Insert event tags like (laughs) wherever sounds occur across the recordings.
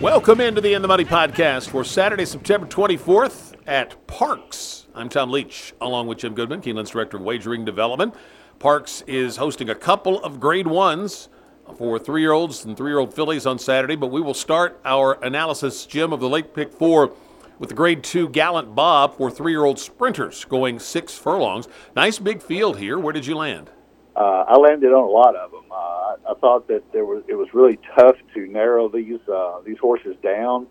Welcome into the In the Money podcast for Saturday, September 24th at Parx. I'm Tom Leach, along with Jim Goodman, Keeneland's Director of Wagering Development. Parx is hosting a couple of grade ones for three year olds and three year old fillies on Saturday, but we will start our analysis, Jim, of the late pick four with the grade two Gallant Bob for three year old sprinters going six furlongs. Nice big field here. Where did you land? Uh, I landed on a lot of them. Uh, I thought that there was it was really tough to narrow these uh, these horses down.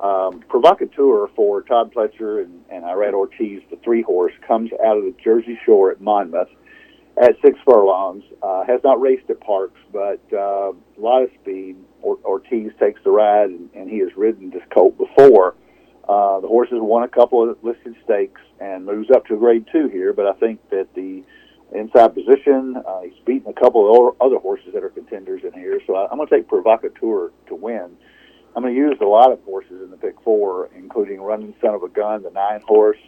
Um, Provocateur for Todd Pletcher and, and Irad Ortiz, the three horse, comes out of the Jersey Shore at Monmouth at six furlongs. Uh, has not raced at Parx, but uh, a lot of speed. Or, Ortiz takes the ride, and, and he has ridden this colt before. Uh, the horse has won a couple of listed stakes and moves up to grade two here, but I think that the inside position, uh, he's beaten a couple of other horses that are contenders in here, so I, I'm going to take Provocateur to win. I'm going to use a lot of horses in the pick four, including Running Son of a Gun, the nine horse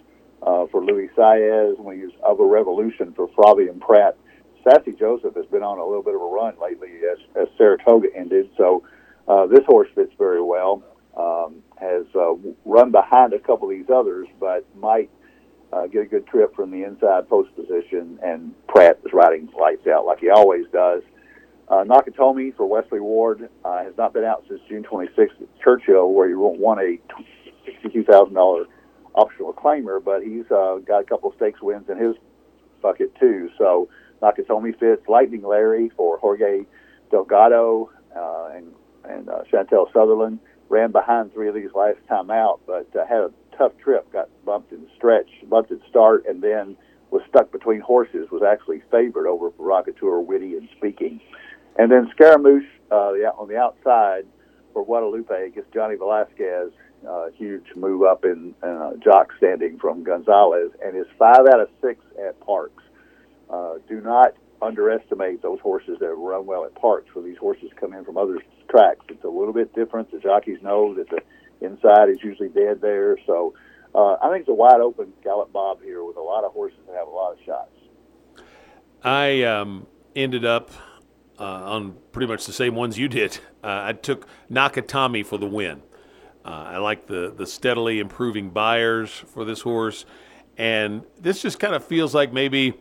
uh, for Luis Saez. I'm going to use Of a Revolution for Flavien Prat. Saffie Joseph has been on a little bit of a run lately as, as Saratoga ended, so uh, this horse fits very well. Um, has uh, run behind a couple of these others, but might uh, get a good trip from the inside post position. And Prat is riding lights out like he always does. Uh, Nakatomi for Wesley Ward uh, has not been out since June 26th at Churchill, where he won a $62,000 optional claimer, but he's uh, got a couple stakes wins in his bucket too. So Nakatomi fits. Lightning Larry for Jorge Delgado uh, and and uh, Chantel Sutherland ran behind three of these last time out, but uh, had a tough trip. Got bumped in the stretch, bumped at start, and then was stuck between horses. Was actually favored over Provocateur, Witty, and Speaking. And then Scaramouche uh, on the outside for Guadalupe against Johnny Velazquez. Uh, huge move up in uh, jock standing from Gonzalez, and is five out of six at Parx. Uh, do not underestimate those horses that run well at Parx. When these horses come in from other tracks, it's a little bit different. The jockeys know that the inside is usually dead there, so uh, I think it's a wide open Gallant Bob here with a lot of horses that have a lot of shots. I um, ended up uh, on pretty much the same ones you did. (laughs) Uh, I took Nakatomi for the win. Uh, I like the the steadily improving Beyers for this horse, and this just kind of feels like maybe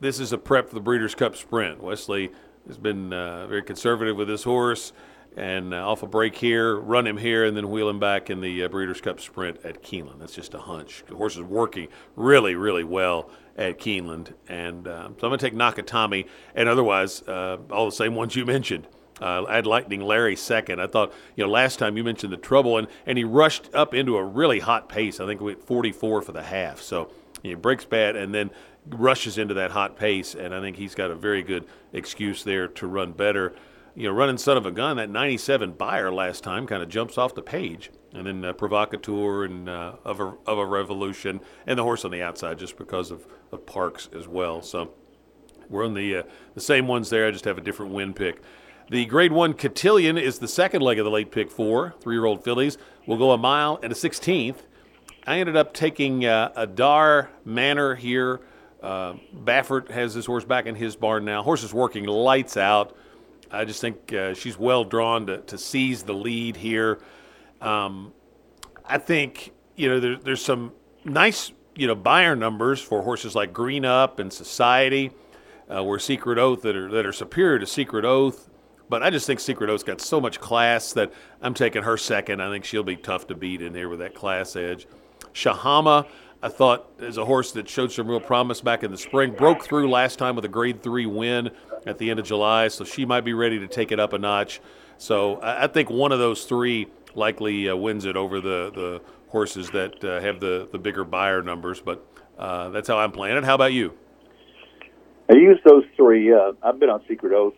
this is a prep for the Breeders' Cup Sprint. Wesley has been uh, very conservative with this horse, and uh, off a break here, run him here, and then wheel him back in the uh, Breeders' Cup Sprint at Keeneland. That's just a hunch. The horse is working really, really well at Keeneland, and uh, so I'm going to take Nakatomi, and otherwise uh, all the same ones you mentioned. Uh, I had Lightning Larry second. I thought, you know, last time you mentioned the trouble, and, and he rushed up into a really hot pace. I think we went 44 for the half. So he breaks bad and then rushes into that hot pace, and I think he's got a very good excuse there to run better. You know, running son of a gun, that 97 Beyer last time kind of jumps off the page. And then uh, Provocateur and uh, of, a, of a Revolution, and the horse on the outside just because of, of Parx as well. So we're on the, uh, the same ones there. I just have a different win pick. The grade one Cotillion is the second leg of the late pick four. Three year old fillies will go a mile and a 16th. I ended up taking uh, Adare Manor here. Uh, Baffert has this horse back in his barn now. Horse is working lights out. I just think uh, she's well drawn to, to seize the lead here. Um, I think you know there, there's some nice you know Beyer numbers for horses like Green Up and Society, uh, where Secret Oath that are that are superior to Secret Oath. But I just think Secret Oath's got so much class that I'm taking her second. I think she'll be tough to beat in here with that class edge. Shahama, I thought, is a horse that showed some real promise back in the spring. Broke through last time with a grade three win at the end of July, so she might be ready to take it up a notch. So I think one of those three likely uh, wins it over the, the horses that uh, have the, the bigger Beyer numbers. But uh, that's how I'm playing it. How about you? I use those three. Uh, I've been on Secret Oath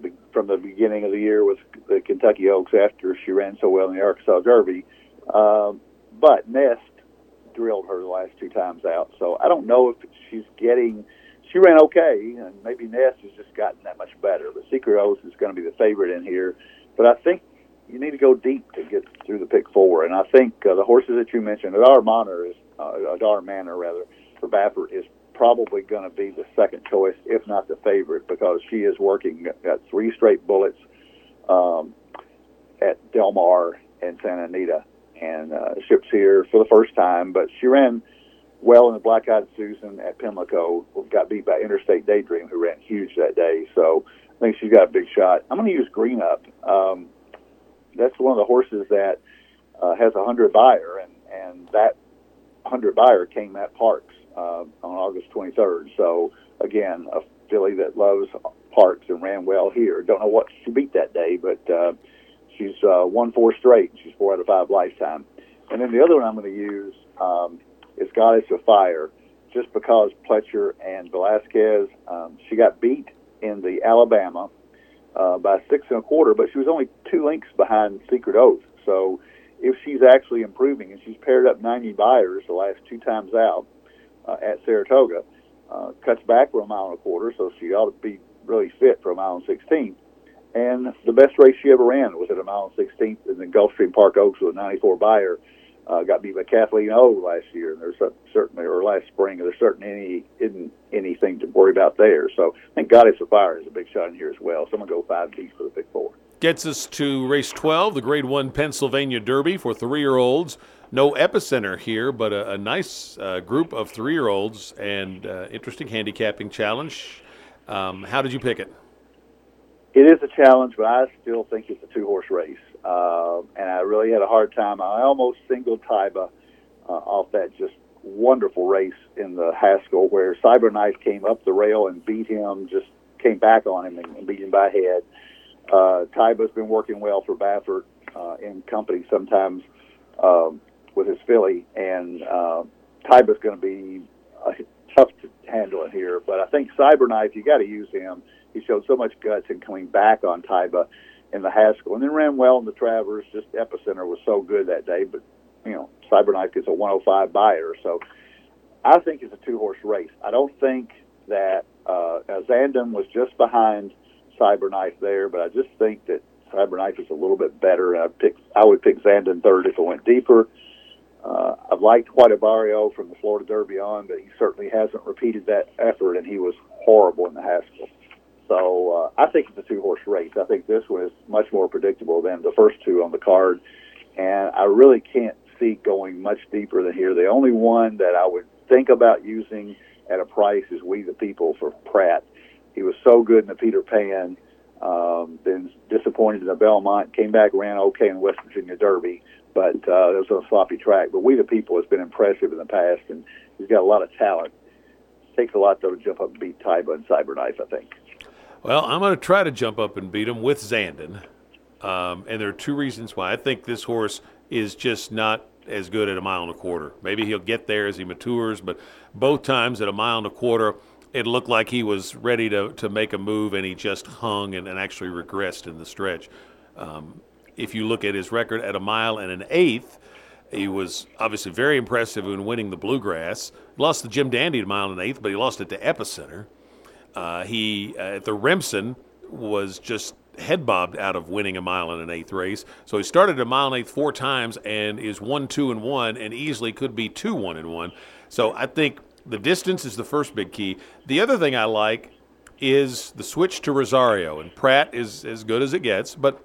the, from the beginning of the year with the Kentucky Oaks after she ran so well in the Arkansas Derby. Um, but Nest drilled her the last two times out, so I don't know if she's getting. She ran okay, and maybe Nest has just gotten that much better. But Secret Oath is going to be the favorite in here. But I think you need to go deep to get through the pick four, and I think uh, the horses that you mentioned, Adare Manor is uh, Adare Manor rather for Baffert is probably going to be the second choice, if not the favorite, because she is working, got three straight bullets um, at Del Mar and Santa Anita, and uh, ships here for the first time. But she ran well in the Black Eyed Susan at Pimlico. Got beat by Interstate Daydream, who ran huge that day. So I think she's got a big shot. I'm going to use Green Up. Um, that's one of the horses that uh, has a hundred Beyer, and and that hundred Beyer came at Parx uh, on August 23rd. So again, a filly that loves Parx and ran well here. Don't know what she beat that day, but uh, she's uh, won four straight. She's four out of five lifetime. And then the other one I'm going to use um, is Goddess of Fire, just because Pletcher and Velazquez, um, she got beat in the Alabama uh, by six and a quarter, but she was only two lengths behind Secret Oath. So if she's actually improving, and she's paired up 90 Beyers the last two times out uh, at Saratoga, uh, cuts back for a mile and a quarter, so she ought to be really fit for a mile and 16. And the best race she ever ran was at a mile and 16th in the Gulfstream Park Oaks with a 94 Beyer. Uh, got beat by Kathleen O last year, and there's certainly, or last spring, there's certainly any isn't anything to worry about there. So I think Goddess of Fire is a big shot in here as well. So I'm gonna go five deep for the big four. Gets us to race 12, the Grade 1 Pennsylvania Derby for three year olds. No epicenter here, but a, a nice uh, group of three year olds and uh, interesting handicapping challenge. Um, how did you pick it? It is a challenge, but I still think it's a two horse race. Uh, and I really had a hard time. I almost singled Taiba uh, off that just wonderful race in the Haskell where Cyberknife came up the rail and beat him, just came back on him and, and beat him by head. Uh, Taiba's been working well for Baffert uh, in company sometimes um, with his filly, and uh, Taiba's going to be uh, tough to handle it here. But I think Cyberknife, you got to use him. He showed so much guts in coming back on Taiba in the Haskell, and then ran well in the Travers. Just Epicenter was so good that day, but you know Cyberknife is a 105 Beyer, so I think it's a two horse race. I don't think that uh, Zandon was just behind Cyberknife there, but I just think that Cyberknife is a little bit better. I pick I would pick Zandon third if it went deeper. Uh, I've liked White Abarrio from the Florida Derby on, but he certainly hasn't repeated that effort, and he was horrible in the Haskell. So uh, I think it's a two horse race. I think this one is much more predictable than the first two on the card, and I really can't see going much deeper than here. The only one that I would think about using at a price is We the People for Prat. He was so good in the Peter Pan, um, then disappointed in the Belmont, came back, ran okay in West Virginia Derby, but uh, it was on a sloppy track. But We the People has been impressive in the past, and he's got a lot of talent. Takes a lot though to jump up and beat Taiba and Cyberknife, I think. Well, I'm going to try to jump up and beat him with Zandon. Um, and there are two reasons why. I think this horse is just not as good at a mile and a quarter. Maybe he'll get there as he matures, but both times at a mile and a quarter, it looked like he was ready to, to make a move and he just hung and, and actually regressed in the stretch. Um, if you look at his record at a mile and an eighth, he was obviously very impressive in winning the Bluegrass. Lost the Jim Dandy at a mile and an eighth, but he lost it to Epicenter. Uh, he, uh, at the Remsen, was just head bobbed out of winning a mile and an eighth race. So he started a mile and eighth four times and is one, two, and one, and easily could be two, one, and one. So I think the distance is the first big key. The other thing I like is the switch to Rosario, and Prat is as good as it gets, but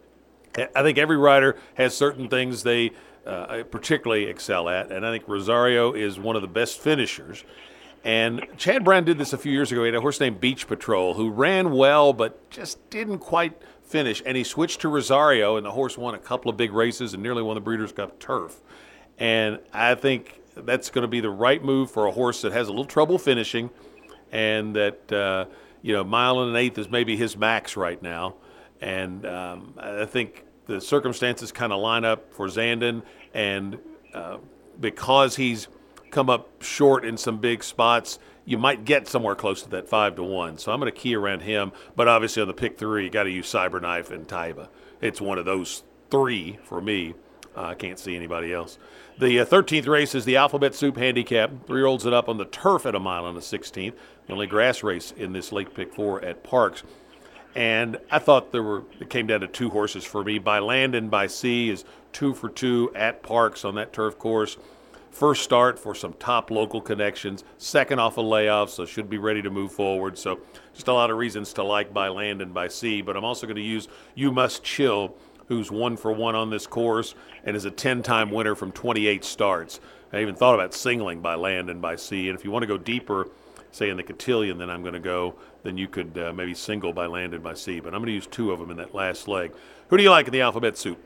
I think every rider has certain things they uh, particularly excel at, and I think Rosario is one of the best finishers. And Chad Brown did this a few years ago. He had a horse named Beach Patrol who ran well, but just didn't quite finish. And he switched to Rosario, and the horse won a couple of big races and nearly won the Breeders' Cup turf. And I think that's going to be the right move for a horse that has a little trouble finishing, and that uh, you know mile and an eighth is maybe his max right now. And um, I think the circumstances kind of line up for Zandon, and uh, because he's come up short in some big spots, you might get somewhere close to that five to one. So I'm going to key around him. But obviously on the pick three, you got to use Cyberknife and Taiba. It's one of those three for me. Uh, I can't see anybody else. The uh, 13th race is the Alphabet Soup Handicap. Three year olds it up on the turf at a mile on the 16th. The only grass race in this late pick four at Parx. And I thought there were it came down to two horses for me. By land and by sea is two for two at Parx on that turf course. First start for some top local connections. Second off a layoff, so should be ready to move forward. So just a lot of reasons to like by land and by sea. But I'm also going to use You Must Chill who's one for one on this course and is a 10 time winner from 28 starts. I even thought about singling by land and by sea. And if you want to go deeper, say in the cotillion, then I'm going to go, then you could uh, maybe single by land and by sea. But I'm going to use two of them in that last leg. Who do you like in the alphabet soup?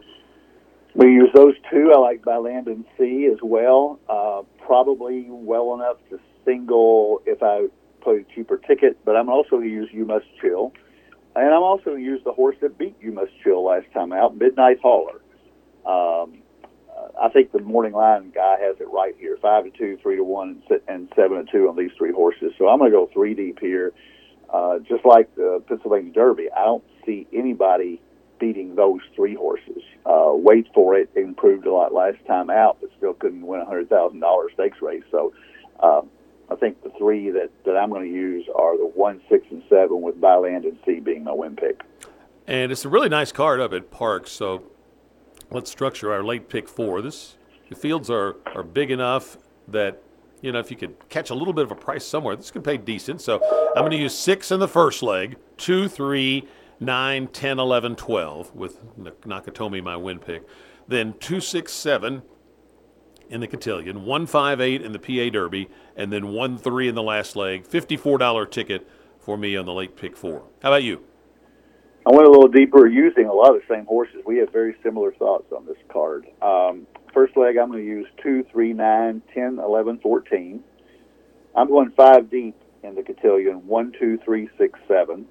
We use those two. I like by land and sea as well. Uh, probably well enough to single if I play a cheaper ticket, but I'm also going to use You Must Chill. And I'm also going to use the horse that beat You Must Chill last time out, Midnight Hauler. Um, I think the morning line guy has it right here: five to two, three to one, and seven to two on these three horses. So I'm going to go three deep here. Uh, just like the Pennsylvania Derby, I don't see anybody beating those three horses. Uh, wait for it improved a lot last time out, but still couldn't win a hundred thousand dollars stakes race. So um, I think the three that, that I'm going to use are the one, six, and seven, with By land and sea being my win pick. And it's a really nice card up at Parx. So let's structure our late pick four. This the fields are are big enough that you know if you could catch a little bit of a price somewhere, this could pay decent. So I'm going to use six in the first leg, two, three, nine, 10, 11, 12 with Nakatomi my win pick, then two, six, seven in the cotillion, one, five, eight in the PA Derby, and then one, three in the last leg. Fifty-four dollar ticket for me on the late pick four. How about you? I went a little deeper using a lot of the same horses. We have very similar thoughts on this card. Um, first leg, I'm going to use 2, 3, 9, 10, 11, 14. I'm going five deep in the cotillion 1, 2, 3, 6, 7,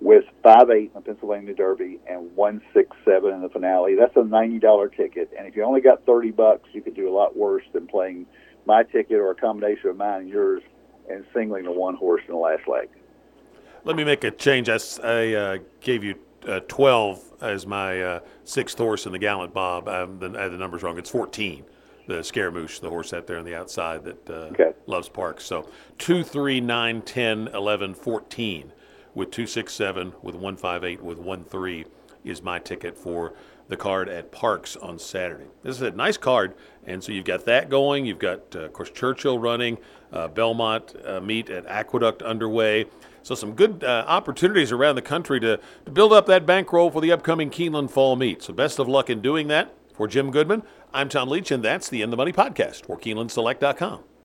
with 5, 8 in the Pennsylvania Derby and 1, 6, 7 in the finale. That's a $90 ticket. And if you only got 30 bucks, you could do a lot worse than playing my ticket or a combination of mine and yours and singling the one horse in the last leg. Let me make a change. I, I uh, gave you uh, 12 as my uh, sixth horse in the Gallant Bob. I the, I have the numbers wrong. It's 14, the Scaramouche, the horse out there on the outside that uh, okay. loves Parx. So 2, 3, 9, 10, 11, 14 with 267, with 158, with 1, 3 is my ticket for the card at Parx on Saturday. This is a nice card, and so you've got that going. You've got, uh, of course, Churchill running, uh, Belmont uh, meet at Aqueduct underway. So some good uh, opportunities around the country to, to build up that bankroll for the upcoming Keeneland Fall Meet. So best of luck in doing that. For Jim Goodman, I'm Tom Leach, and that's the In the Money podcast for KeenelandSelect.com.